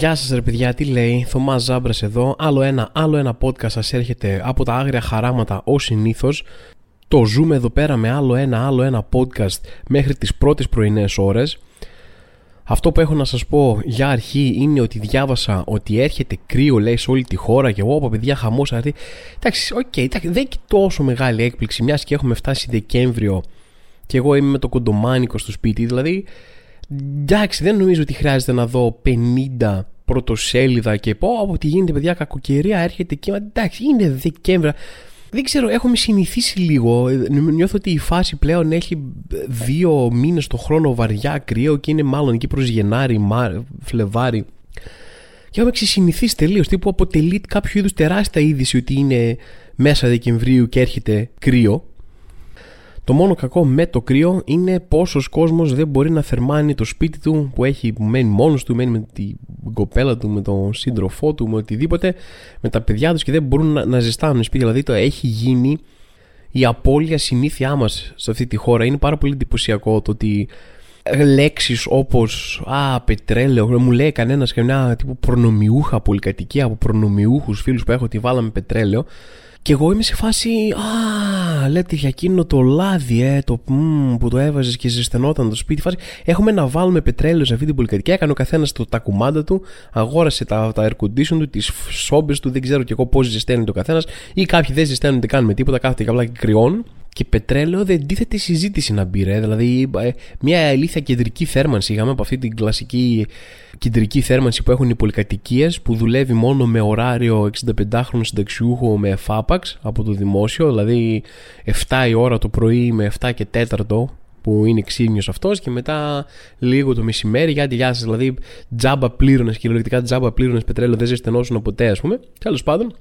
Γεια σας ρε παιδιά, τι λέει, Θωμάς Ζάμπρας εδώ, άλλο ένα, άλλο ένα podcast σας έρχεται από τα άγρια χαράματα ως συνήθως. Το ζούμε εδώ πέρα με άλλο ένα, άλλο ένα podcast μέχρι τις πρώτες πρωινές ώρες. Αυτό που έχω να σας πω για αρχή είναι ότι διάβασα ότι έρχεται κρύο λέει σε όλη τη χώρα και εγώ από παιδιά χαμός αρθεί. Εντάξει, OK, okay, δεν έχει τόσο μεγάλη έκπληξη μιας και έχουμε φτάσει Δεκέμβριο και εγώ είμαι με το κοντομάνικο στο σπίτι, δηλαδή εντάξει δεν νομίζω ότι χρειάζεται να δω 50 πρωτοσέλιδα και πω από τι γίνεται παιδιά κακοκαιρία έρχεται εκεί, εντάξει είναι Δεκέμβριο δεν ξέρω, έχουμε συνηθίσει λίγο. Νιώθω ότι η φάση πλέον έχει δύο μήνες το χρόνο βαριά κρύο και είναι μάλλον εκεί προς Γενάρη, Μάρ, Φλεβάρι. Και έχουμε ξεσυνηθίσει τελείως. Τύπου αποτελεί κάποιο είδους τεράστια είδηση ότι είναι μέσα Δεκεμβρίου και έρχεται κρύο. Το μόνο κακό με το κρύο είναι πόσος κόσμος δεν μπορεί να θερμάνει το σπίτι του που έχει που μένει μόνος του, μένει με την κοπέλα του, με τον σύντροφό του, με οτιδήποτε, με τα παιδιά τους και δεν μπορούν να, να ζεστάνουν σπίτι. Δηλαδή το έχει γίνει η απώλεια συνήθειά μας σε αυτή τη χώρα. Είναι πάρα πολύ εντυπωσιακό το ότι λέξεις όπως Α, πετρέλαιο, μου λέει κανένας και μια τύπου προνομιούχα πολυκατοικία από προνομιούχους φίλους που έχω ότι βάλαμε πετρέλαιο. Και εγώ είμαι σε φάση. Α, λέτε για εκείνο το λάδι, ε, το μ, που το έβαζες και ζεσθενόταν το σπίτι. Φάση. Έχουμε να βάλουμε πετρέλαιο σε αυτή την πολυκατοικία. Έκανε ο καθένας τα κουμάντα του, αγόρασε τα, τα air condition του, τις σόμπες του, δεν ξέρω και εγώ πώς ζεσταίνει το καθένας. Ή κάποιοι δεν ζεσταίνουν, δεν κάνουμε τίποτα, κάθεται και απλά και κρυώνουν. Και πετρέλαιο δεν τίθεται συζήτηση να μπει, ρε. Δηλαδή, ε, μια ηλίθια κεντρική θέρμανση είχαμε από αυτή την κλασική κεντρική θέρμανση που έχουν οι πολυκατοικίες που δουλεύει μόνο με ωράριο 65χρονο συνταξιούχο με εφάπαξ από το δημόσιο, δηλαδή 7 η ώρα το πρωί με 7 και 4 που είναι ξύμιο αυτός και μετά λίγο το μεσημέρι για τη Δηλαδή, τζάμπα πλήρωνες, κυριολεκτικά τζάμπα πλήρωνες πετρέλαιο, δεν ζεσθενώσουν ποτέ, ας πούμε. Τέλος πάντων,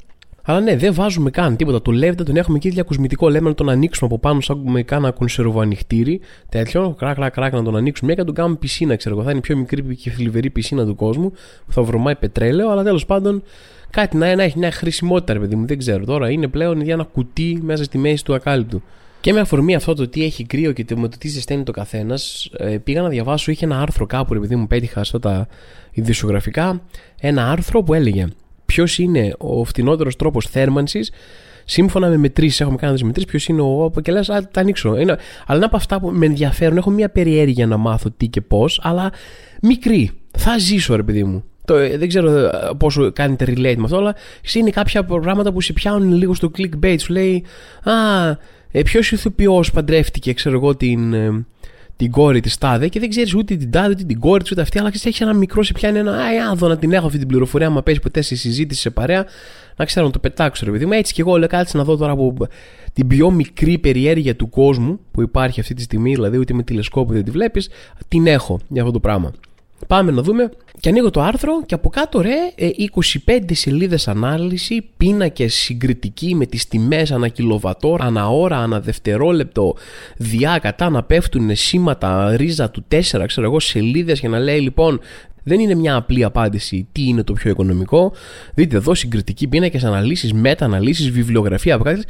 αλλά ναι, δεν βάζουμε καν τίποτα. Το λέβετε τον έχουμε εκεί διακοσμητικό. Λέμε να τον ανοίξουμε από πάνω, σαν με κάνα κονσερβοανοιχτήρι. Τέτοιο, κράκ, κράκ, κράκ, να τον ανοίξουμε και να τον κάνουμε πισίνα, ξέρω εγώ. Θα είναι η πιο μικρή και θλιβερή πισίνα του κόσμου που θα βρωμάει πετρέλαιο, αλλά τέλος πάντων κάτι να, να έχει μια χρησιμότητα, ρε παιδί μου. Δεν ξέρω τώρα. Είναι πλέον για ένα κουτί μέσα στη μέση του ακάλυπτου. Και με αφορμή αυτό το τι έχει κρύο και με το τι ζεσταίνει το καθένας, ε, πήγα να διαβάσω. Είχε ένα άρθρο κάπου, επειδή μου πέτυχα αυτά τα ειδησιογραφικά, ένα άρθρο που έλεγε ποιος είναι ο φτηνότερος τρόπος θέρμανσης σύμφωνα με μετρήσεις. Έχουμε κάνει μετρήσεις ποιος είναι ο. και λε, τα ανοίξω. Είναι, αλλά είναι από αυτά που με ενδιαφέρουν. Έχω μια περιέργεια να μάθω τι και πώς, αλλά μικρή. Θα ζήσω, ρε παιδί μου. Το, ε, δεν ξέρω ε, πόσο κάνετε relate με αυτό, αλλά είναι κάποια προγράμματα που σε πιάνουν λίγο στο clickbait. Σου λέει, Α, ε, ποιος ηθοποιός παντρεύτηκε, ξέρω εγώ, την, ε, την κόρη της τάδε και δεν ξέρεις ούτε την τάδε ούτε την κόρη της ούτε αυτή, αλλά ξέρεις έχει ένα μικρό σε πιάνει ένα. Α, δω να την έχω αυτή την πληροφορία. Άμα πέσει ποτέ σε συζήτηση σε παρέα, να ξέρω να το πετάξω, ρε παιδί μου. Έτσι κι εγώ λέω κάτσε να δω τώρα από την πιο μικρή περιέργεια του κόσμου που υπάρχει αυτή τη στιγμή, δηλαδή ούτε με τηλεσκόπιο δεν τη βλέπεις, την έχω για αυτό το πράγμα. Πάμε να δούμε. Και ανοίγω το άρθρο και από κάτω ρε 25 ε, σελίδες ανάλυση, πίνακες συγκριτικοί με τις τιμές ανά κιλοβατόρα, ανά ώρα, ανά δευτερόλεπτο, διά κατά να πέφτουν σήματα ρίζα του 4, ξέρω εγώ, σελίδες για να λέει λοιπόν δεν είναι μια απλή απάντηση τι είναι το πιο οικονομικό. Δείτε εδώ συγκριτικοί πίνακες, αναλύσεις, μετα-αναλύσεις, βιβλιογραφία από κάτι.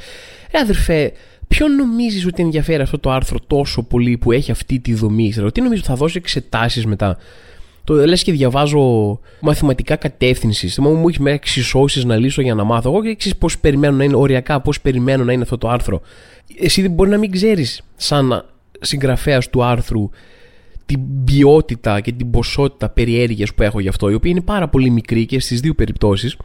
Ε, αδερφέ, Ποιο νομίζεις ότι ενδιαφέρει αυτό το άρθρο τόσο πολύ που έχει αυτή τη δομή, ξέρω, τι νομίζεις ότι θα δώσει εξετάσεις μετά; Το λες και διαβάζω μαθηματικά κατεύθυνση. Μου έχει με εξισώσεις να λύσω για να μάθω. Εγώ και εξή πώς περιμένω να είναι οριακά, πώς περιμένω να είναι αυτό το άρθρο. Εσύ μπορεί να μην ξέρεις, σαν συγγραφέας του άρθρου, την ποιότητα και την ποσότητα περιέργειας που έχω γι' αυτό, η οποία είναι πάρα πολύ μικρή και στις δύο περιπτώσεις.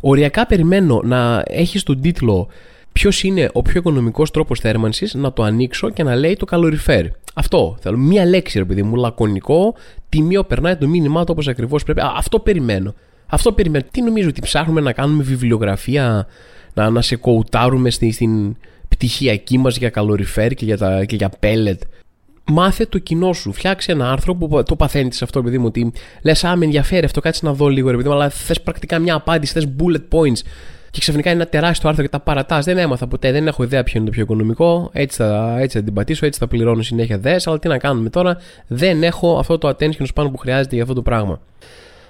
Οριακά περιμένω να έχεις τον τίτλο ποιος είναι ο πιο οικονομικός τρόπος θέρμανσης, να το ανοίξω και να λέει το καλοριφέρ. Αυτό θέλω. Μία λέξη, ρε παιδί μου, λακωνικό, τιμίο περνάει το μήνυμά του όπως ακριβώς πρέπει. Α, αυτό περιμένω. Αυτό περιμένω. Τι νομίζω ότι ψάχνουμε να κάνουμε βιβλιογραφία, να, να σε κοουτάρουμε στην, στην πτυχιακή μας για καλοριφέρ και για, τα, και για pellet. Μάθε το κοινό σου. Φτιάξε ένα άρθρο που το παθαίνεις σε αυτό, παιδί μου. Ότι λες, Α, με ενδιαφέρει αυτό, κάτσε να δω λίγο, ρε παιδί μου, αλλά θες πρακτικά μια απάντηση, θες bullet points και ξαφνικά είναι ένα τεράστιο άρθρο και τα παρατάς. Δεν έμαθα ποτέ, δεν έχω ιδέα ποιο είναι το πιο οικονομικό. Έτσι θα, έτσι θα την πατήσω, έτσι θα πληρώνω συνέχεια δες. Αλλά τι να κάνουμε τώρα, δεν έχω αυτό το attention span που χρειάζεται για αυτό το πράγμα.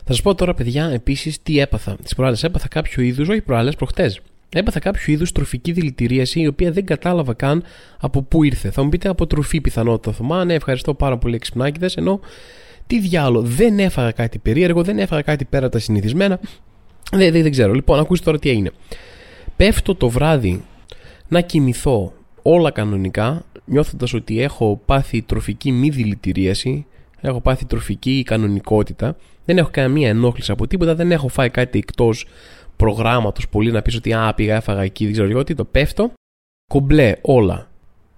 Θα σας πω τώρα, παιδιά, επίσης τι έπαθα. Τις προάλλες έπαθα κάποιο είδους, όχι προάλλες, προχτές. Έπαθα κάποιο είδους τροφική δηλητηρίαση η οποία δεν κατάλαβα καν από πού ήρθε. Θα μου πείτε από τροφή πιθανότητα Θωμά. Ναι, ευχαριστώ πάρα πολύ, εξυπνάκιδε. Ενώ Τι διάλογο, δεν έφαγα κάτι περίεργο, δεν έφαγα κάτι πέρα τα συνηθισμένα. Δεν, δεν, δεν ξέρω. Λοιπόν, ακούστε τώρα τι έγινε. Πέφτω το βράδυ να κοιμηθώ όλα κανονικά, νιώθοντας ότι έχω πάθει τροφική μη δηλητηρίαση, έχω πάθει τροφική κανονικότητα, δεν έχω καμία ενόχληση από τίποτα, δεν έχω φάει κάτι εκτός προγράμματος πολύ να πεις ότι α, πήγα, έφαγα εκεί, δεν ξέρω εγώ τι, το πέφτω. Κομπλέ όλα.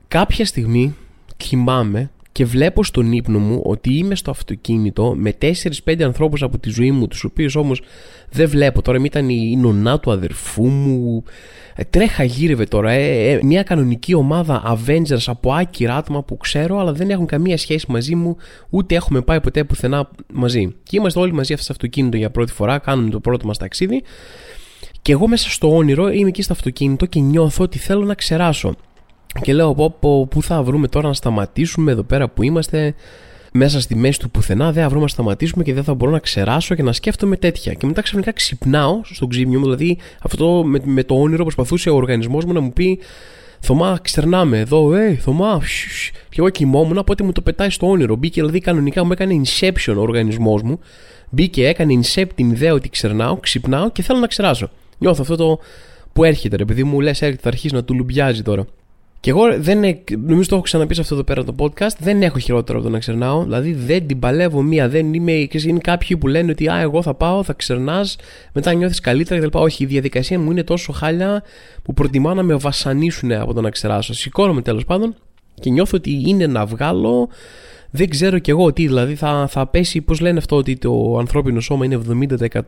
Κάποια στιγμή κοιμάμαι και βλέπω στον ύπνο μου ότι είμαι στο αυτοκίνητο με 4-5 ανθρώπους από τη ζωή μου, τους οποίους όμως δεν βλέπω. Τώρα ήταν η νονά του αδερφού μου. Ε, τρέχα γύρευε τώρα. Ε, ε, μια κανονική ομάδα Avengers από άκυρα άτομα που ξέρω, αλλά δεν έχουν καμία σχέση μαζί μου, ούτε έχουμε πάει ποτέ πουθενά μαζί. Και είμαστε όλοι μαζί αυτό στο αυτοκίνητο για πρώτη φορά, κάνουμε το πρώτο μας ταξίδι. Και εγώ μέσα στο όνειρο είμαι εκεί στο αυτοκίνητο και νιώθω ότι θέλω να ξεράσω. Και λέω πω, πω πού θα βρούμε τώρα να σταματήσουμε εδώ πέρα που είμαστε μέσα στη μέση του πουθενά, δεν θα βρούμε να σταματήσουμε και δεν θα μπορώ να ξεράσω και να σκέφτομαι τέτοια. Και μετά ξαφνικά ξυπνάω στον ξύπνιο μου, δηλαδή αυτό με, με το όνειρο προσπαθούσε ο οργανισμός μου να μου πει Θωμά, ξερνάμε εδώ, ε, Θωμά, και εγώ κοιμόμουν, οπότε μου το πετάει στο όνειρο. Μπήκε δηλαδή κανονικά, μου έκανε inception ο οργανισμός μου. Μπήκε, έκανε incept την ιδέα ότι ξερνάω, ξυπνάω και θέλω να ξεράσω. Νιώθω αυτό το που έρχεται, ρε παιδί μου, λες, έρχεται, θα αρχίσει να του λουμπιάζει τώρα. Και εγώ δεν, νομίζω το έχω ξαναπεί σε αυτό εδώ πέρα το podcast, δεν έχω χειρότερο από το να ξερνάω. Δηλαδή δεν την παλεύω μία. Δεν είμαι. Είναι κάποιοι που λένε ότι Α, εγώ θα πάω, θα ξερνάς, μετά νιώθεις καλύτερα κτλ. Όχι, η διαδικασία μου είναι τόσο χάλια που προτιμάω να με βασανίσουν από το να ξεράσω. Σηκώνομαι τέλος πάντων και νιώθω ότι είναι να βγάλω. Δεν ξέρω κι εγώ τι, δηλαδή θα, θα πέσει, πώς λένε αυτό, ότι το ανθρώπινο σώμα είναι 70%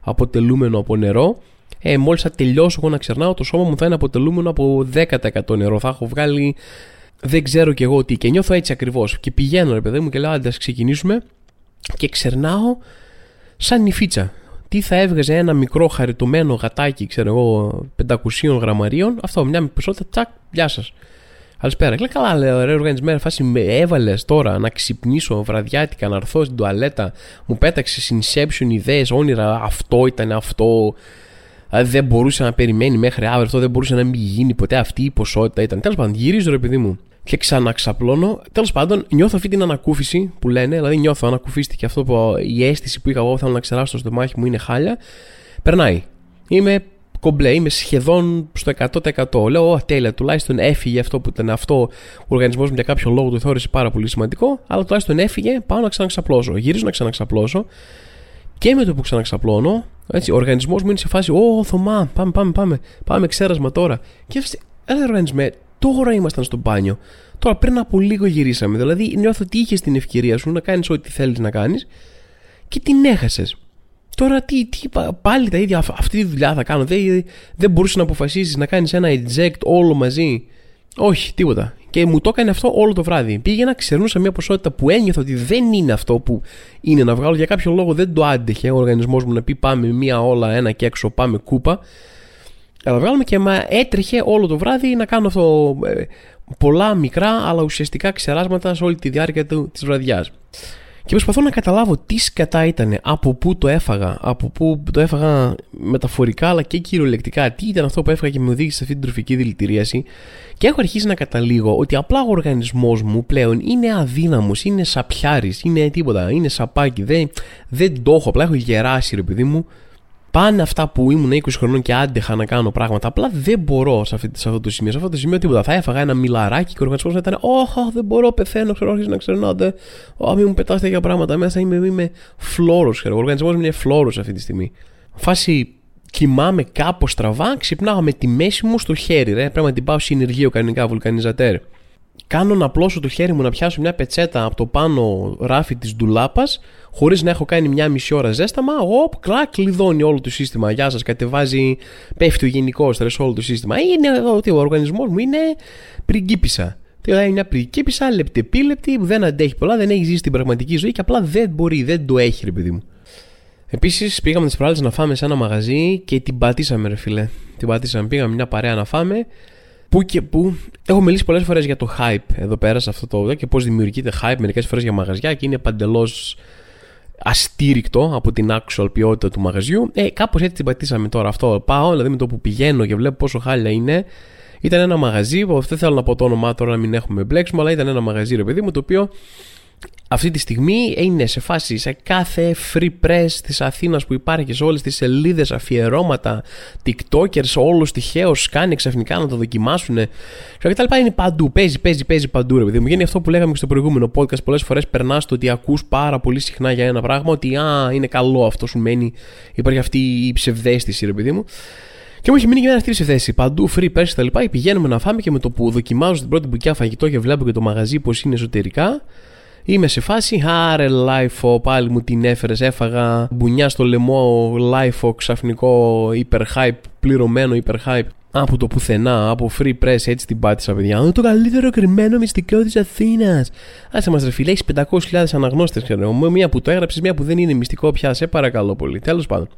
αποτελούμενο από νερό ε, μόλις θα τελειώσω εγώ να ξερνάω, το σώμα μου θα είναι αποτελούμενο από 10% νερό. Θα έχω βγάλει δεν ξέρω κι εγώ τι. Και νιώθω έτσι ακριβώς. Και πηγαίνω, ρε παιδί μου, και λέω: Άντε, ξεκινήσουμε. Και ξερνάω σαν νυφίτσα. Τι θα έβγαζε ένα μικρό χαριτωμένο γατάκι, ξέρω εγώ, 500 γραμμαρίων. Αυτό, μια ποσότητα, τσακ, γεια σας. Καλησπέρα. Λέω καλά, λέω, ρε οργανισμένη φάση με έβαλες τώρα να ξυπνήσω βραδιάτικα, να έρθω στην τουαλέτα. Μου πέταξες inception ιδέες, όνειρα. Αυτό ήταν αυτό. Δηλαδή δεν μπορούσε να περιμένει μέχρι αύριο αυτό, δεν μπορούσε να μην γίνει ποτέ αυτή η ποσότητα ήταν. Τέλος πάντων, γυρίζω ρε παιδί μου και ξαναξαπλώνω. Τέλος πάντων, νιώθω αυτή την ανακούφιση που λένε, δηλαδή νιώθω ανακουφίστηκε αυτό που η αίσθηση που είχα εγώ, θέλω να ξεράσω το στομάχι μου είναι χάλια. Περνάει. Είμαι κομπλέ, είμαι σχεδόν στο 100%. Λέω, oh, τέλεια, τουλάχιστον έφυγε αυτό που ήταν αυτό. Ο οργανισμός μου για κάποιο λόγο το θεώρησε πάρα πολύ σημαντικό, αλλά τουλάχιστον έφυγε, πάω να ξαναξαπλώσω. Γυρίζω να ξαναξαπλώσω και με το που ξαναξαπλώνω, έτσι, ο οργανισμός μου είναι σε φάση, Ω, Θωμά, πάμε, πάμε, πάμε. Πάμε ξέρασμα τώρα. Και έφτασε, έλα, οργανισμέ, τώρα ήμασταν στο μπάνιο. Τώρα πριν από λίγο γυρίσαμε. Δηλαδή, νιώθω ότι είχες την ευκαιρία σου να κάνεις ό,τι θέλεις να κάνεις και την έχασες. Τώρα τι, τι, πάλι τα ίδια, αυτή τη δουλειά θα κάνω. Δεν, δεν μπορούσες να αποφασίσεις να κάνεις ένα eject όλο μαζί. Όχι, τίποτα. Και μου το έκανε αυτό όλο το βράδυ. Πήγαινα, ξερνούσα μια ποσότητα που ένιωθα ότι δεν είναι αυτό που είναι να βγάλω. Για κάποιο λόγο δεν το άντεχε ο οργανισμός μου να πει πάμε μία όλα ένα και έξω, πάμε κούπα. Αλλά βγάλουμε και μα έτρεχε όλο το βράδυ να κάνω αυτό. Ε, πολλά μικρά αλλά ουσιαστικά ξεράσματα σε όλη τη διάρκεια της βραδιάς. Και προσπαθώ να καταλάβω τι σκατά ήταν, από πού το έφαγα, από πού το έφαγα μεταφορικά αλλά και κυριολεκτικά, τι ήταν αυτό που έφαγα και με οδήγησε σε αυτή την τροφική δηλητηρίαση. Και έχω αρχίσει να καταλήγω ότι απλά ο οργανισμός μου πλέον είναι αδύναμος, είναι σαπιάρης, είναι τίποτα, είναι σαπάκι. Δεν, δεν το έχω, απλά έχω γεράσει, ρε παιδί μου, πάνε αυτά που ήμουν 20 χρονών και άντεχα να κάνω πράγματα. Απλά δεν μπορώ σε, αυτή, σε αυτό το σημείο. Σε αυτό το σημείο τίποτα. Θα έφαγα ένα μιλαράκι και ο οργανισμός θα ήταν, Όχι, δεν μπορώ, πεθαίνω, ξέρω, άρχισε να ξερνάτε. Όχι, μην μου πετάς τέτοια πράγματα μέσα. Είμαι, είμαι φλόρος, ξέρω. Ο οργανισμός μου είναι φλόρος αυτή τη στιγμή. Φάση κοιμάμαι κάπως στραβά, ξυπνάω με τη μέση μου στο χέρι, ρε. Πρέπει να την πάω συνεργείο κανονικά βουλκανιζατέρ. Κάνω να πλώσω το χέρι μου να πιάσω μια πετσέτα από το πάνω ράφι της ντουλάπας χωρίς να έχω κάνει μια μισή ώρα ζέσταμα, οπ, κλακ, κλειδώνει όλο το σύστημα. Γεια σας, κατεβάζει, πέφτει ο γενικός στρες όλο το σύστημα. Είναι ότι ο οργανισμός μου είναι πριγκίπισσα. Δηλαδή μια πριγκίπισσα λεπτεπίλεπτη που δεν αντέχει πολλά, δεν έχει ζήσει την πραγματική ζωή και απλά δεν μπορεί, δεν το έχει, ρε παιδί μου. Επίσης πήγαμε τις προάλλες να φάμε σε ένα μαγαζί και την πατήσαμε, ρε φιλέ. Την πατήσαμε, πήγαμε μια παρέα να φάμε. Πού και πού. Έχω μιλήσει πολλές φορές για το hype εδώ πέρα σε αυτό το και πώς δημιουργείται hype μερικές φορές για μαγαζιά και είναι παντελώς αστήρικτο από την actual ποιότητα του μαγαζιού. Ε, κάπως έτσι την πατήσαμε τώρα αυτό. Πάω, δηλαδή με το που πηγαίνω και βλέπω πόσο χάλια είναι. Ήταν ένα μαγαζί, που δεν θέλω να πω το όνομά τώρα να μην έχουμε μπλέξιμο, αλλά ήταν ένα μαγαζί, ρε παιδί μου, το οποίο αυτή τη στιγμή είναι σε φάση σε κάθε free press της Αθήνας που υπάρχει σε όλες τις σελίδες, αφιερώματα, tiktokers, όλος τυχαίος κάνει ξαφνικά να το δοκιμάσουν και τα λοιπά είναι παντού, παίζει, παίζει, παίζει παντού ρε παιδί μου. Γίνει αυτό που λέγαμε και στο προηγούμενο podcast πολλές φορές περνάς το ότι ακούς πάρα πολύ συχνά για ένα πράγμα ότι α, είναι καλό αυτό σου μένει, υπάρχει αυτή η ψευδαίσθηση ρε παιδί μου. Και μου έχει μείνει και μια αυτή η θέση. Παντού free press τα λοιπά. Πηγαίνουμε να φάμε και με το που δοκιμάζω την πρώτη μπουκιά φαγητό και βλέπω και το μαγαζί πώς είναι εσωτερικά. Είμαι σε φάση, άρε LiFO, πάλι μου την έφερες. Έφαγα μπουνιά στο λαιμό, LiFO, ξαφνικό, hype, πληρωμένο hype. Από το πουθενά, από free press, έτσι την πάτησα, παιδιά. Είναι το καλύτερο κρυμμένο μυστικό της Αθήνας. Άσε μας, ρε φίλε, έχεις 500.000 αναγνώστες, ξέρω. Μία που το έγραψες, μία που δεν είναι μυστικό πια. Σε παρακαλώ πολύ. Τέλος πάντων.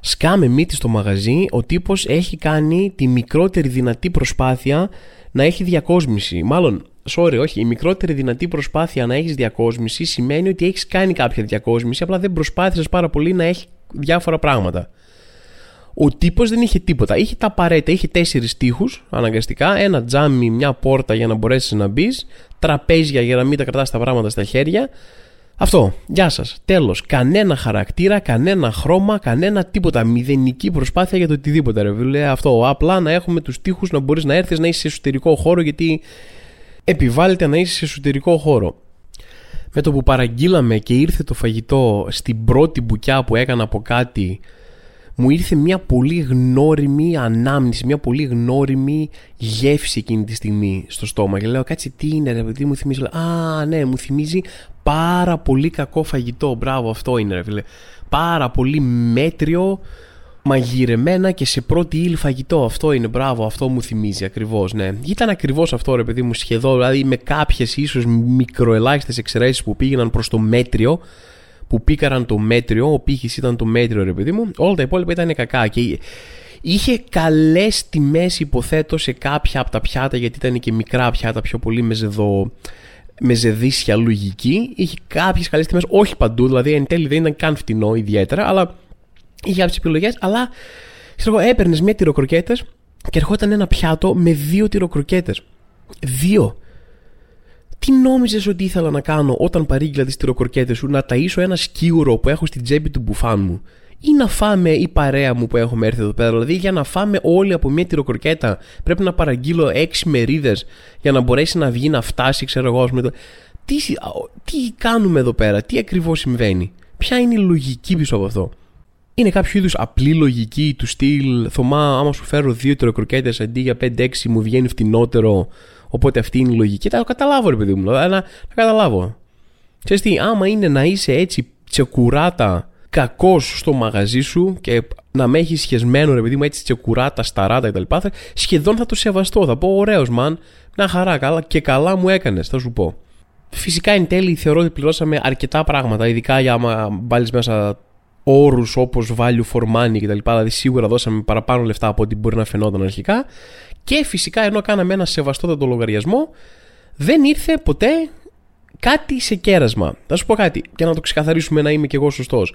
Σκάμε μύτη στο μαγαζί, ο τύπος έχει κάνει τη μικρότερη δυνατή προσπάθεια να έχει διακόσμηση. Μάλλον sorry, όχι, η μικρότερη δυνατή προσπάθεια να έχεις διακόσμηση σημαίνει ότι έχεις κάνει κάποια διακόσμηση, απλά δεν προσπάθησες πάρα πολύ να έχεις διάφορα πράγματα. Ο τύπος δεν είχε τίποτα. Είχε τα απαραίτητα. Είχε τέσσερις τείχους αναγκαστικά. Ένα τζάμι, μια πόρτα για να μπορέσεις να μπεις. Τραπέζια για να μην τα κρατάς τα πράγματα στα χέρια. Αυτό. Γεια σας. Τέλος. Κανένα χαρακτήρα, κανένα χρώμα, κανένα τίποτα. Μηδενική προσπάθεια για το οτιδήποτε. Ρε. αυτό. Απλά να έχουμε τους τείχους να μπορείς να έρθεις να είσαι σε εσωτερικό χώρο γιατί επιβάλλεται να είσαι σε εσωτερικό χώρο. Με το που παραγγείλαμε και ήρθε το φαγητό στην πρώτη μπουκιά που έκανα από κάτι μου ήρθε μια πολύ γνώριμη ανάμνηση, μια πολύ γνώριμη γεύση εκείνη τη στιγμή στο στόμα. Και λέω, κάτσε τι είναι, ρε παιδί, μου θυμίζει. Α, ναι, μου θυμίζει πάρα πολύ κακό φαγητό. Μπράβο, αυτό είναι, ρε φίλε. Πάρα πολύ μέτριο, μαγειρεμένα και σε πρώτη ύλη φαγητό. Αυτό είναι, μπράβο, αυτό μου θυμίζει ακριβώς. Ναι. Ήταν ακριβώς αυτό, ρε παιδί μου, σχεδόν, δηλαδή με κάποιες ίσως μικροελάχιστες εξαιρέσεις που πήγαιναν προς το μέτριο, που πήκαραν το μέτριο, ο πύχης ήταν το μέτριο, ρε παιδί μου, όλα τα υπόλοιπα ήταν κακά. Και είχε καλές τιμές, υποθέτω, σε κάποια από τα πιάτα, γιατί ήταν και μικρά πιάτα, πιο πολύ με ζεδό με ζεδίσια λογική. Είχε κάποιες καλές τιμές, όχι παντού, δηλαδή εν τέλει δεν ήταν καν φτηνό ιδιαίτερα, αλλά είχε κάποιε επιλογές, αλλά ξέρω εγώ, έπαιρνες μία τυροκροκέτες και ερχόταν ένα πιάτο με δύο τυροκροκέτες. Δύο. Τι νόμιζες ότι ήθελα να κάνω όταν παρήγγειλα τις τυροκροκέτες σου, να ταΐσω ένα σκύουρο που έχω στην τσέπη του μπουφάν μου, ή να φάμε η παρέα μου που έχουμε έρθει εδώ πέρα; Δηλαδή, για να φάμε όλοι από μια τυροκροκέτα, πρέπει να παραγγείλω έξι μερίδες για να μπορέσει να βγει να φτάσει, ξέρω εγώ. Με το... τι, τι κάνουμε εδώ πέρα, τι ακριβώς συμβαίνει, Ποια είναι η λογική πίσω από αυτό; Είναι κάποιο είδους απλή λογική του στυλ Θωμά, άμα σου φέρω δύο τυροκροκέτε αντί για 5-6 μου βγαίνει φτηνότερο. Οπότε αυτή είναι η λογική. Τα καταλάβω, ρε παιδί μου. Αλλά να, καταλάβω. Ξέρεις τι, άμα είναι να είσαι έτσι τσεκουράτα κακός στο μαγαζί σου και να με έχεις σχεσμένο ρε παιδί μου έτσι τσεκουράτα, σταράτα κτλ. Σχεδόν θα το σεβαστώ. Θα πω ωραίος μαν, μια χαρά καλά και καλά μου έκανες, θα σου πω. Φυσικά εν τέλει θεωρώ ότι πληρώσαμε αρκετά πράγματα, ειδικά για άμα βάλεις μέσα όρους όπως value for money κτλ. Δηλαδή σίγουρα δώσαμε παραπάνω λεφτά από ό,τι μπορεί να φαινόταν αρχικά. Και φυσικά ενώ κάναμε ένα σεβαστότατο λογαριασμό, δεν ήρθε ποτέ κάτι σε κέρασμα. Θα σου πω κάτι και να το ξεκαθαρίσουμε να είμαι και εγώ σωστός.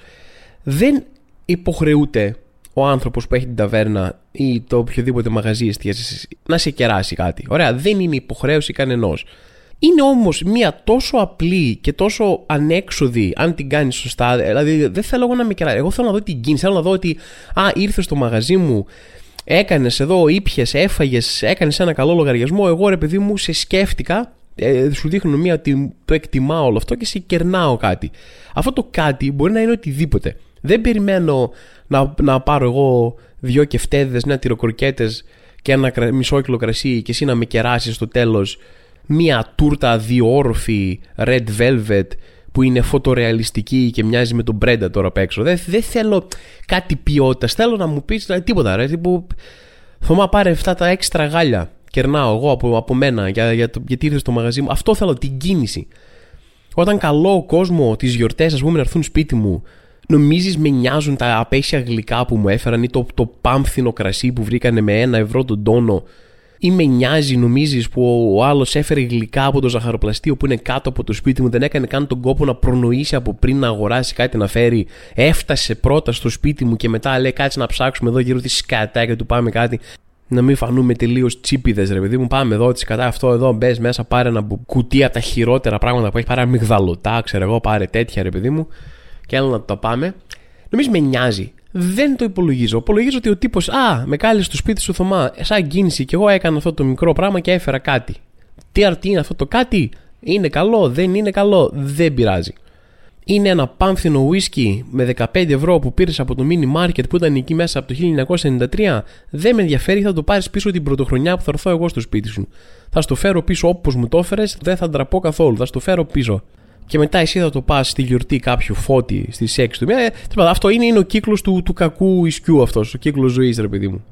Δεν υποχρεούται ο άνθρωπος που έχει την ταβέρνα ή το οποιοδήποτε μαγαζί εστίασης να σε κεράσει κάτι. Ωραία, δεν είναι υποχρέωση κανενός. Είναι όμως μια τόσο απλή και τόσο ανέξοδη αν την κάνεις σωστά. Δηλαδή δεν θέλω εγώ να με κεράσει. Εγώ θέλω να δω την κίνηση. Θέλω να δω ότι α, ήρθες στο μαγαζί μου, έκανες εδώ, ήπιες, έφαγες, έκανες ένα καλό λογαριασμό. Εγώ ρε παιδί μου σε σκέφτηκα ε, σου δείχνω μία ότι το εκτιμάω όλο αυτό και σε κερνάω κάτι. Αυτό το κάτι μπορεί να είναι οτιδήποτε. Δεν περιμένω να, να πάρω εγώ δυο κεφτέδες, μια τυροκροκέτες και ένα μισό κιλό κρασί και εσύ να με κεράσεις στο τέλος μία τούρτα διόρφη red velvet που είναι φωτορεαλιστική και μοιάζει με τον Brenda τώρα απ' έξω. Δεν, δεν θέλω κάτι ποιότητας. Θέλω να μου πεις τίποτα. Ρε, τύπου, Θωμά πάρε αυτά τα έξτρα γάλια. Κερνάω εγώ από, από μένα για, για, γιατί ήρθες στο μαγαζί μου. Αυτό θέλω, την κίνηση. Όταν καλώ ο κόσμο τις γιορτές, ας πούμε, να έρθουν σπίτι μου, νομίζεις με νοιάζουν τα απέσια γλυκά που μου έφεραν ή το, το πάμφθινο κρασί που βρήκανε με ένα ευρώ τον τόνο; Ή με νοιάζει, νομίζεις που ο άλλος έφερε γλυκά από το ζαχαροπλαστείο που είναι κάτω από το σπίτι μου, δεν έκανε καν τον κόπο να προνοήσει από πριν να αγοράσει κάτι να φέρει. Έφτασε πρώτα στο σπίτι μου και μετά λέει κάτσε να ψάξουμε εδώ γύρω της σκατά και του πάμε κάτι. να μην φανούμε τελείως τσίπιδες, ρε παιδί μου. Πάμε εδώ, της κατά αυτό εδώ, μπες μέσα, πάρε ένα κουτί από τα χειρότερα πράγματα που έχει, πάρε αμυγδαλωτά, ξέρω εγώ, πάρε τέτοια, ρε παιδί μου. Και έλα να το πάμε. Νομίζω με νοιάζει. Δεν το υπολογίζω. Υπολογίζω ότι ο τύπος, Α, με κάλεσε στο σπίτι σου Θωμά, σαν κίνηση και εγώ έκανα αυτό το μικρό πράγμα και έφερα κάτι. Τι αρτή είναι αυτό το κάτι, είναι καλό, δεν είναι καλό, δεν πειράζει είναι ένα πάμφθινο whisky με 15 ευρώ που πήρες από το mini market που ήταν εκεί μέσα από το 1993, δεν με ενδιαφέρει, θα το πάρεις πίσω την πρωτοχρονιά που θα έρθω εγώ στο σπίτι σου. Θα στο φέρω πίσω όπως μου το έφερες, δεν θα ντραπώ καθόλου, θα στο φέρω πίσω. Και μετά εσύ θα το πας στη γιορτή κάποιου φώτη στις 6 του μήνα. Ε, αυτό είναι, είναι ο κύκλος του, του κακού ισκιού αυτός, ο κύκλος ζωής, ρε παιδί μου.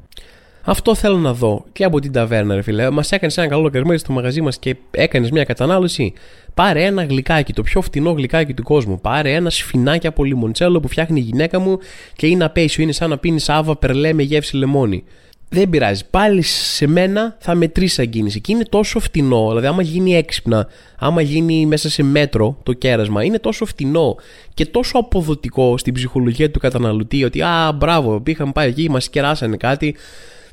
Αυτό θέλω να δω και από την ταβέρνα, ρε φίλε. Μας έκανες ένα καλό λογαριασμό στο μαγαζί μας και έκανες μια κατανάλωση. Πάρε ένα γλυκάκι, το πιο φτηνό γλυκάκι του κόσμου. Πάρε ένα σφινάκι από λιμοντσέλο που φτιάχνει η γυναίκα μου και είναι απέσιο. Είναι σαν να πίνεις άβα περλέ με γεύση λεμόνι. Δεν πειράζει. Πάλι σε μένα θα μετρήσει σαν κίνηση. Και είναι τόσο φτηνό. Δηλαδή, άμα γίνει έξυπνα, άμα γίνει μέσα σε μέτρο το κέρασμα, είναι τόσο φτηνό και τόσο αποδοτικό στην ψυχολογία του καταναλωτή ότι, Α, μπράβο, πήγαμε πάει εκεί, μας κεράσανε κάτι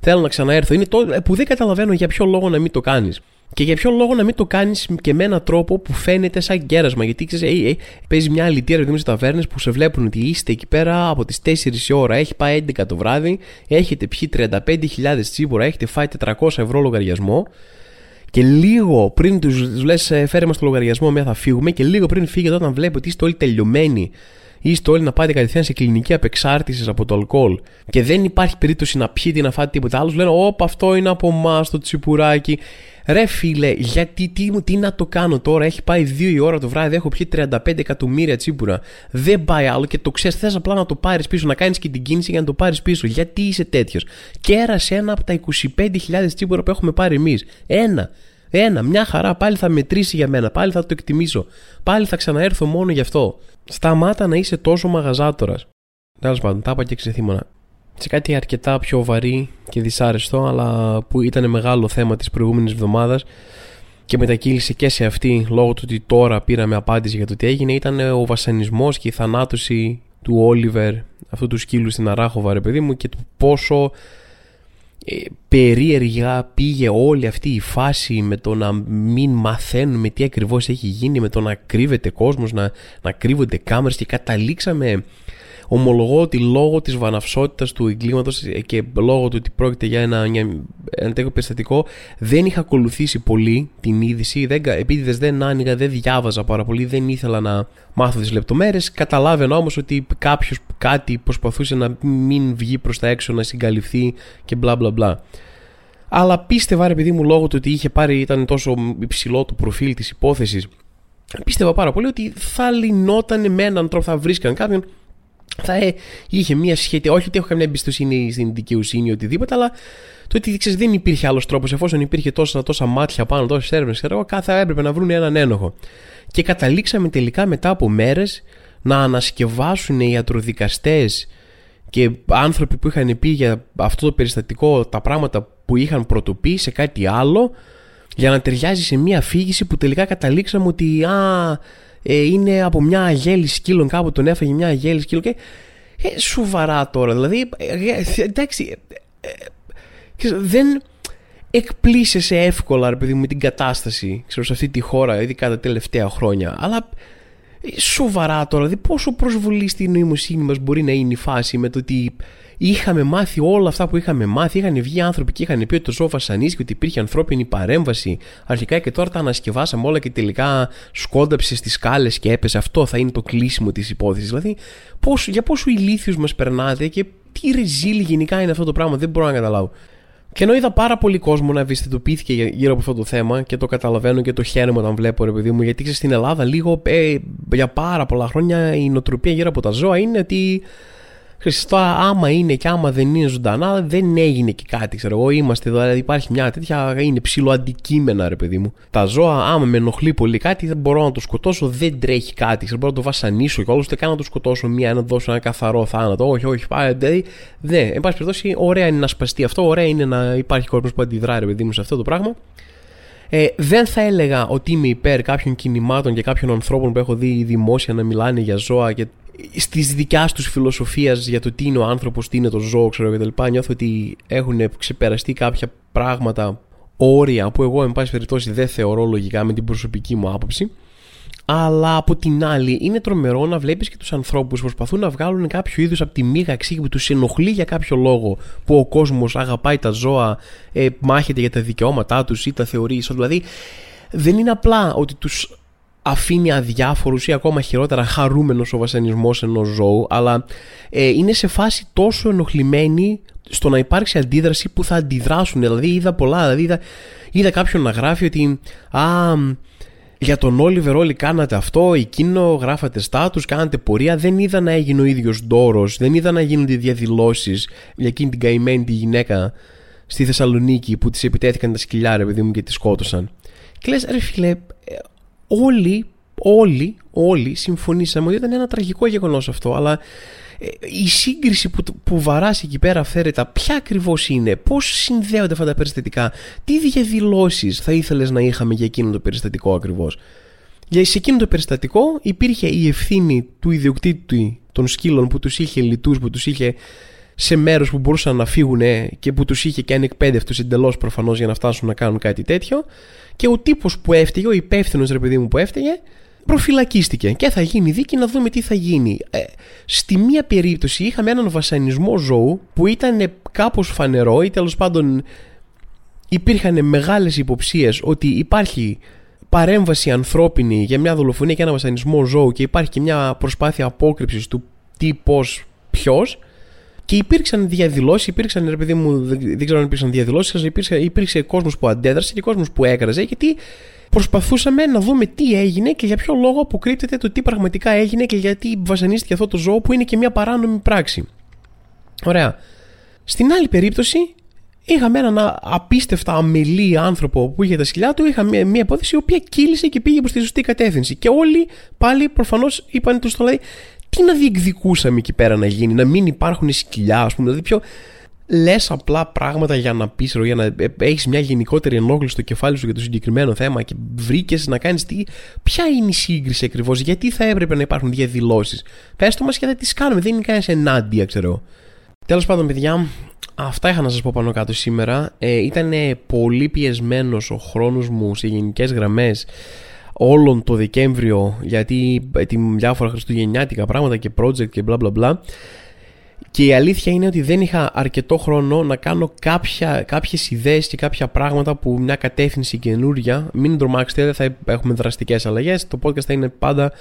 θέλω να ξαναέρθω. Είναι το που δεν καταλαβαίνω για ποιο λόγο να μην το κάνεις. Και για ποιο λόγο να μην το κάνεις και με έναν τρόπο που φαίνεται σαν κέρασμα; Γιατί ξέρεις, ε, ε, παίζει μια αλητία δηλαδή σε ταβέρνες που σε βλέπουν ότι είστε εκεί πέρα από τις 4 η ώρα, έχει πάει 11 το βράδυ, έχετε πιει 35.000 τσίπορα, έχετε φάει 400 ευρώ λογαριασμό. Και λίγο πριν τους λες, «Ε, φέρε μας το λογαριασμό, μια θα φύγουμε. Και λίγο πριν φύγετε, όταν βλέπετε ότι είστε όλοι τελειωμένοι είστε όλοι να πάτε κατευθείαν σε κλινική απεξάρτησης από το αλκοόλ και δεν υπάρχει περίπτωση να πιείτε ή να φάτε τίποτα άλλο, λένε Όπα, αυτό είναι από εμάς το τσιπουράκι. Ρε φίλε, γιατί τι, τι να το κάνω τώρα, έχει πάει 2 η ώρα το βράδυ, έχω πιει 35 εκατομμύρια τσίπουρα. Δεν πάει άλλο και το ξέρεις, θες απλά να το πάρεις πίσω, να κάνεις και την κίνηση για να το πάρεις πίσω. Γιατί είσαι τέτοιος; Κέρασε ένα από τα 25.000 τσίπουρα που έχουμε πάρει εμείς. Ένα. Ένα, μια χαρά, πάλι θα μετρήσει για μένα, πάλι θα το εκτιμήσω. Πάλι θα ξαναέρθω μόνο γι' αυτό. Σταμάτα να είσαι τόσο μαγαζάτορας. Τέλος πάντων, τα είπα και ξεθύμωνα. Σε κάτι αρκετά πιο βαρύ και δυσάρεστο, αλλά που ήταν μεγάλο θέμα της προηγούμενης εβδομάδας και μετακύλησε και σε αυτή λόγω του ότι τώρα πήραμε απάντηση για το τι έγινε, ήταν ο βασανισμός και η θανάτωση του Όλιβερ, αυτού του σκύλου στην Αράχοβα, ρε παιδί μου, και του πόσο ε, περίεργα πήγε όλη αυτή η φάση με το να μην μαθαίνουμε τι ακριβώς έχει γίνει, με το να κρύβεται κόσμος, να, να κρύβονται κάμερες και καταλήξαμε Ομολογώ ότι λόγω της βαναυσότητας του εγκλήματος και λόγω του ότι πρόκειται για ένα, ένα τέτοιο περιστατικό, δεν είχα ακολουθήσει πολύ την είδηση. Δεν, επειδή δεν άνοιγα, δεν διάβαζα πάρα πολύ, δεν ήθελα να μάθω τις λεπτομέρειες. Καταλάβαινα όμως ότι κάποιος κάτι προσπαθούσε να μην βγει προς τα έξω, να συγκαλυφθεί και μπλα μπλα μπλα. Αλλά πίστευα, ρε παιδί μου, λόγω του ότι είχε πάρει, ήταν τόσο υψηλό το προφίλ της υπόθεσης, πίστευα πάρα πολύ ότι θα λυνόταν με έναν τρόπο, θα βρίσκαν κάποιον θα ε, είχε μια σχέση. Όχι ότι έχω καμία εμπιστοσύνη στην δικαιοσύνη ή οτιδήποτε, αλλά το ότι ξέρεις, δεν υπήρχε άλλος τρόπος. Εφόσον υπήρχε τόσα, τόσα μάτια πάνω, τόσες έρευνες, ξέρω εγώ, κάθε έπρεπε να βρουν έναν ένοχο. Και καταλήξαμε τελικά μετά από μέρες να ανασκευάσουν οι ιατροδικαστές και άνθρωποι που είχαν πει για αυτό το περιστατικό τα πράγματα που είχαν πρωτοποιήσει σε κάτι άλλο για να ταιριάζει σε μια αφήγηση που τελικά καταλήξαμε ότι α, ε, είναι από μια αγέλη σκύλων, κάπου τον έφαγε μια αγέλη σκύλων και ε, σοβαρά τώρα, δηλαδή, ε, ε εντάξει, ε, ε, δεν εκπλήσεσαι εύκολα, ρε παιδί μου, με την κατάσταση, ξέρω, σε αυτή τη χώρα, ειδικά τα τελευταία χρόνια, αλλά σοβαρά τώρα, δηλαδή πόσο προσβολής στην νοημοσύνη μας μπορεί να είναι η φάση με το ότι είχαμε μάθει όλα αυτά που είχαμε μάθει. Είχαν βγει άνθρωποι και είχαν πει ότι το ζώο βασανίστηκε, ότι υπήρχε ανθρώπινη παρέμβαση αρχικά και τώρα τα ανασκευάσαμε όλα και τελικά σκόνταψε στις σκάλες και έπεσε. Αυτό θα είναι το κλείσιμο της υπόθεσης. Δηλαδή, πώς, για πόσο ηλίθιου μας περνάτε και τι ρεζίλ γενικά είναι αυτό το πράγμα, δεν μπορώ να καταλάβω. Και ενώ είδα πάρα πολύ κόσμο να ευαισθητοποιήθηκε γύρω από αυτό το θέμα και το καταλαβαίνω και το χαίρομαι όταν βλέπω, ρε παιδί μου, γιατί στην Ελλάδα λίγο ε, για πάρα πολλά χρόνια η νοοτροπία γύρω από τα ζώα είναι ότι Χριστό, άμα είναι και άμα δεν είναι ζωντανά, δεν έγινε και κάτι. Ξέρω εγώ, είμαστε εδώ, δηλαδή υπάρχει μια τέτοια. Είναι ψηλό αντικείμενα, ρε παιδί μου. Τα ζώα, άμα με ενοχλεί πολύ κάτι, δεν μπορώ να το σκοτώσω, δεν τρέχει κάτι. Ξέρω, μπορώ να το βασανίσω και όλο ούτε καν να το σκοτώσω μία, να δώσω ένα καθαρό θάνατο. Όχι, όχι, πάει. Δηλαδή, δεν. Εν πάση περιπτώσει, ωραία είναι να σπαστεί αυτό, ωραία είναι να υπάρχει κόσμος που αντιδράει, ρε παιδί μου, σε αυτό το πράγμα. Ε, δεν θα έλεγα ότι είμαι υπέρ κάποιων κινημάτων και κάποιων ανθρώπων που έχω δει δημόσια να μιλάνε για ζώα και στη δικιάς τους φιλοσοφίας για το τι είναι ο άνθρωπος, τι είναι το ζώο, ξέρω κτλ. Νιώθω ότι έχουν ξεπεραστεί κάποια πράγματα, όρια που εγώ, εν πάση περιπτώσει, δεν θεωρώ λογικά με την προσωπική μου άποψη. Αλλά από την άλλη, είναι τρομερό να βλέπεις και τους ανθρώπους που προσπαθούν να βγάλουν κάποιο είδους από τη μήγαξη που τους ενοχλεί για κάποιο λόγο που ο κόσμος αγαπάει τα ζώα, ε, μάχεται για τα δικαιώματά τους ή τα θεωρεί. Δηλαδή, δεν είναι απλά ότι τους αφήνει αδιάφορους ή ακόμα χειρότερα χαρούμενος ο βασανισμός ενός ζώου, αλλά ε, είναι σε φάση τόσο ενοχλημένοι στο να υπάρξει αντίδραση που θα αντιδράσουν. Δηλαδή, είδα πολλά. Δηλαδή, είδα, είδα κάποιον να γράφει ότι. Α, για τον Όλιβερ όλοι κάνατε αυτό, εκείνο, γράφατε στάτους, κάνατε πορεία. Δεν είδα να έγινε ο ίδιος ντόρος, δεν είδα να γίνονται διαδηλώσεις για εκείνη την καημένη τη γυναίκα στη Θεσσαλονίκη που της επιτέθηκαν τα σκυλιά ρε παιδί μου και της σκότωσαν. Και λες ρε φίλε, ε, όλοι, όλοι, όλοι συμφωνήσαμε ότι ήταν ένα τραγικό γεγονός αυτό, αλλά ε, η σύγκριση που, που βαράσει εκεί πέρα αυθαίρετα, ποια ακριβώς είναι, πώς συνδέονται αυτά τα περιστατικά, τι διαδηλώσεις θα ήθελες να είχαμε για εκείνο το περιστατικό ακριβώς; Για σε εκείνο το περιστατικό υπήρχε η ευθύνη του ιδιοκτήτη των σκύλων που τους είχε λιτούς, που τους είχε σε μέρος που μπορούσαν να φύγουν και που τους είχε και ανεκπαίδευτου εντελώς προφανώς για να φτάσουν να κάνουν κάτι τέτοιο. Και ο τύπος που έφταιγε, ο υπεύθυνος ρε παιδί μου που έφταιγε, προφυλακίστηκε και θα γίνει δίκη να δούμε τι θα γίνει. Ε, στη μία περίπτωση είχαμε έναν βασανισμό ζώου που ήταν κάπως φανερό ή τέλος πάντων υπήρχαν μεγάλες υποψίες ότι υπάρχει παρέμβαση ανθρώπινη για μια δολοφονία και ένα βασανισμό ζώου και υπάρχει και μια προσπάθεια απόκρυψης του τι, πώς, ποιος και υπήρξαν διαδηλώσεις, υπήρξαν ρε παιδί μου, δεν ξέρω αν υπήρξαν διαδηλώσεις, υπήρξε, υπήρξε κόσμος που αντέδρασε και κόσμος που έκραζε, γιατί προσπαθούσαμε να δούμε τι έγινε και για ποιο λόγο αποκρύπτεται το τι πραγματικά έγινε και γιατί βασανίστηκε αυτό το ζώο που είναι και μια παράνομη πράξη. Ωραία. Στην άλλη περίπτωση, είχαμε έναν απίστευτα αμελή άνθρωπο που είχε τα σκυλιά του, είχαμε μια υπόθεση η οποία κύλησε και πήγε προς τη σωστή κατεύθυνση. Και όλοι πάλι προφανώς είπαν τους το λέει, τι να διεκδικούσαμε εκεί πέρα να γίνει, να μην υπάρχουν σκυλιά, ας πούμε. Δηλαδή, πιο, λες απλά πράγματα για να πεις, για να έχεις μια γενικότερη ενόχληση στο κεφάλι σου για το συγκεκριμένο θέμα και βρήκες να κάνεις τι. Ποια είναι η σύγκριση ακριβώς, γιατί θα έπρεπε να υπάρχουν διαδηλώσεις. Πες το μας και δεν τις κάνουμε, δεν είναι κανένας ενάντια, ξέρω. Τέλος πάντων, παιδιά, αυτά είχα να σας πω πάνω κάτω σήμερα. Ε, ήταν πολύ πιεσμένος ο χρόνος μου σε γενικές γραμμές όλον το Δεκέμβριο γιατί τη διάφορα χριστουγεννιάτικα πράγματα και project και bla bla bla και η αλήθεια είναι ότι δεν είχα αρκετό χρόνο να κάνω κάποια, κάποιες ιδέες και κάποια πράγματα που μια κατεύθυνση καινούρια. Μην τρομάξετε δεν θα έχουμε δραστικές αλλαγές. Το podcast θα είναι πάντα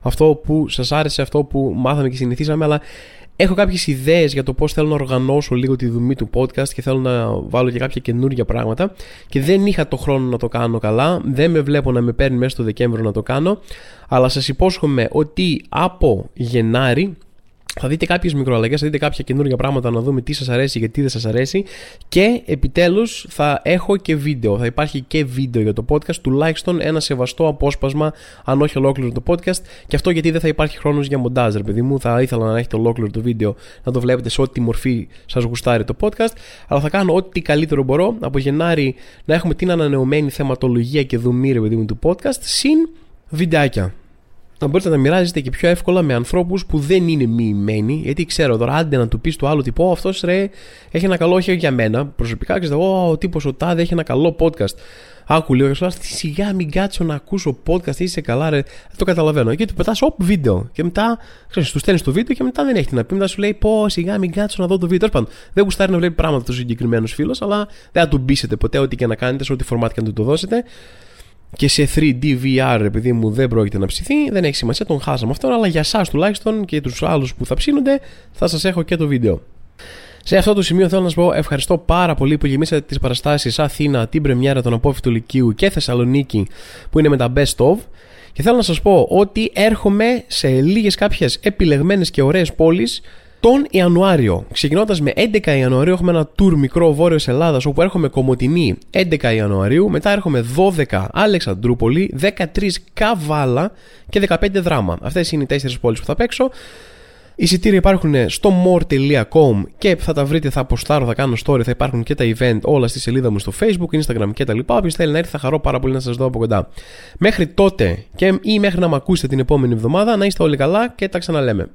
αυτό που σας άρεσε αυτό που μάθαμε και συνηθίσαμε αλλά Έχω κάποιες ιδέες για το πώς θέλω να οργανώσω λίγο τη δομή του podcast και θέλω να βάλω και κάποια καινούργια πράγματα. Και δεν είχα το χρόνο να το κάνω καλά. Δεν με βλέπω να με παίρνει μέσα στο Δεκέμβριο να το κάνω. Αλλά σας υπόσχομαι ότι από Γενάρη θα δείτε κάποιες μικροαλλαγές, θα δείτε κάποια καινούργια πράγματα να δούμε τι σας αρέσει και τι δεν σας αρέσει. Και επιτέλους θα έχω και βίντεο. Θα υπάρχει και βίντεο για το podcast, τουλάχιστον ένα σεβαστό απόσπασμα, αν όχι ολόκληρο το podcast. Και αυτό γιατί δεν θα υπάρχει χρόνος για μοντάζ, ρε παιδί μου. Θα ήθελα να έχετε ολόκληρο το βίντεο, να το βλέπετε σε ό,τι μορφή σας γουστάρει το podcast. Αλλά θα κάνω ό,τι καλύτερο μπορώ από Γενάρη να έχουμε την ανανεωμένη θεματολογία και δομή, ρε παιδί μου, του podcast, συν βιντεάκια να μπορείτε να μοιράζεστε και πιο εύκολα με ανθρώπους που δεν είναι μοιημένοι. Γιατί ξέρω τώρα, άντε να του πεις του άλλου τύπο, αυτός ρε έχει ένα καλό, όχι για μένα προσωπικά. Ξέρω, ο τύπος ο Τάδε έχει ένα καλό podcast. Άκου λίγο και σου σιγά μην κάτσω να ακούσω podcast, είσαι καλά, ρε. Δεν το καταλαβαίνω. Εκεί του πετάς, οπ, βίντεο. Και μετά, ξέρεις, τους στέλνεις το βίντεο και μετά δεν έχει τι να πει. Μετά σου λέει, πω, σιγά μην κάτσω να δω το βίντεο. Τέλος πάντων, δεν γουστάρει να βλέπει πράγματα το συγκεκριμένος φίλος, αλλά δεν θα του μπήσετε ποτέ, ό,τι και να κάνετε, σε ό,τι φορμάτι και να του το δώσετε και σε 3D VR επειδή μου δεν πρόκειται να ψηθεί, δεν έχει σημασία, τον χάσαμε αυτόν, αλλά για εσάς τουλάχιστον και τους άλλους που θα ψήνονται, θα σας έχω και το βίντεο. Σε αυτό το σημείο θέλω να σας πω ευχαριστώ πάρα πολύ που γεμίσατε τις παραστάσεις Αθήνα, την Πρεμιέρα των Απόφυτου Λυκείου και Θεσσαλονίκη που είναι με τα Best of. Και θέλω να σας πω ότι έρχομαι σε λίγες κάποιες επιλεγμένες και ωραίες πόλεις τον Ιανουάριο. Ξεκινώντας με 11 Ιανουαρίου, έχουμε ένα tour μικρό βόρειος Ελλάδας όπου έρχομαι Κομωτινή 11 Ιανουαρίου. Μετά έρχομαι 12 Αλεξανδρούπολη, 13 Καβάλα και 15 Δράμα. Αυτές είναι οι τέσσερις πόλεις που θα παίξω. Εισιτήρια υπάρχουν στο more.com και θα τα βρείτε, θα αποστάρω, θα κάνω story, θα υπάρχουν και τα event όλα στη σελίδα μου στο facebook, instagram κτλ. Όποιος θέλει να έρθει θα χαρώ πάρα πολύ να σας δω από κοντά. Μέχρι τότε και ή μέχρι να με ακούσετε την επόμενη εβδομάδα να είστε όλοι καλά και τα ξαναλέμε.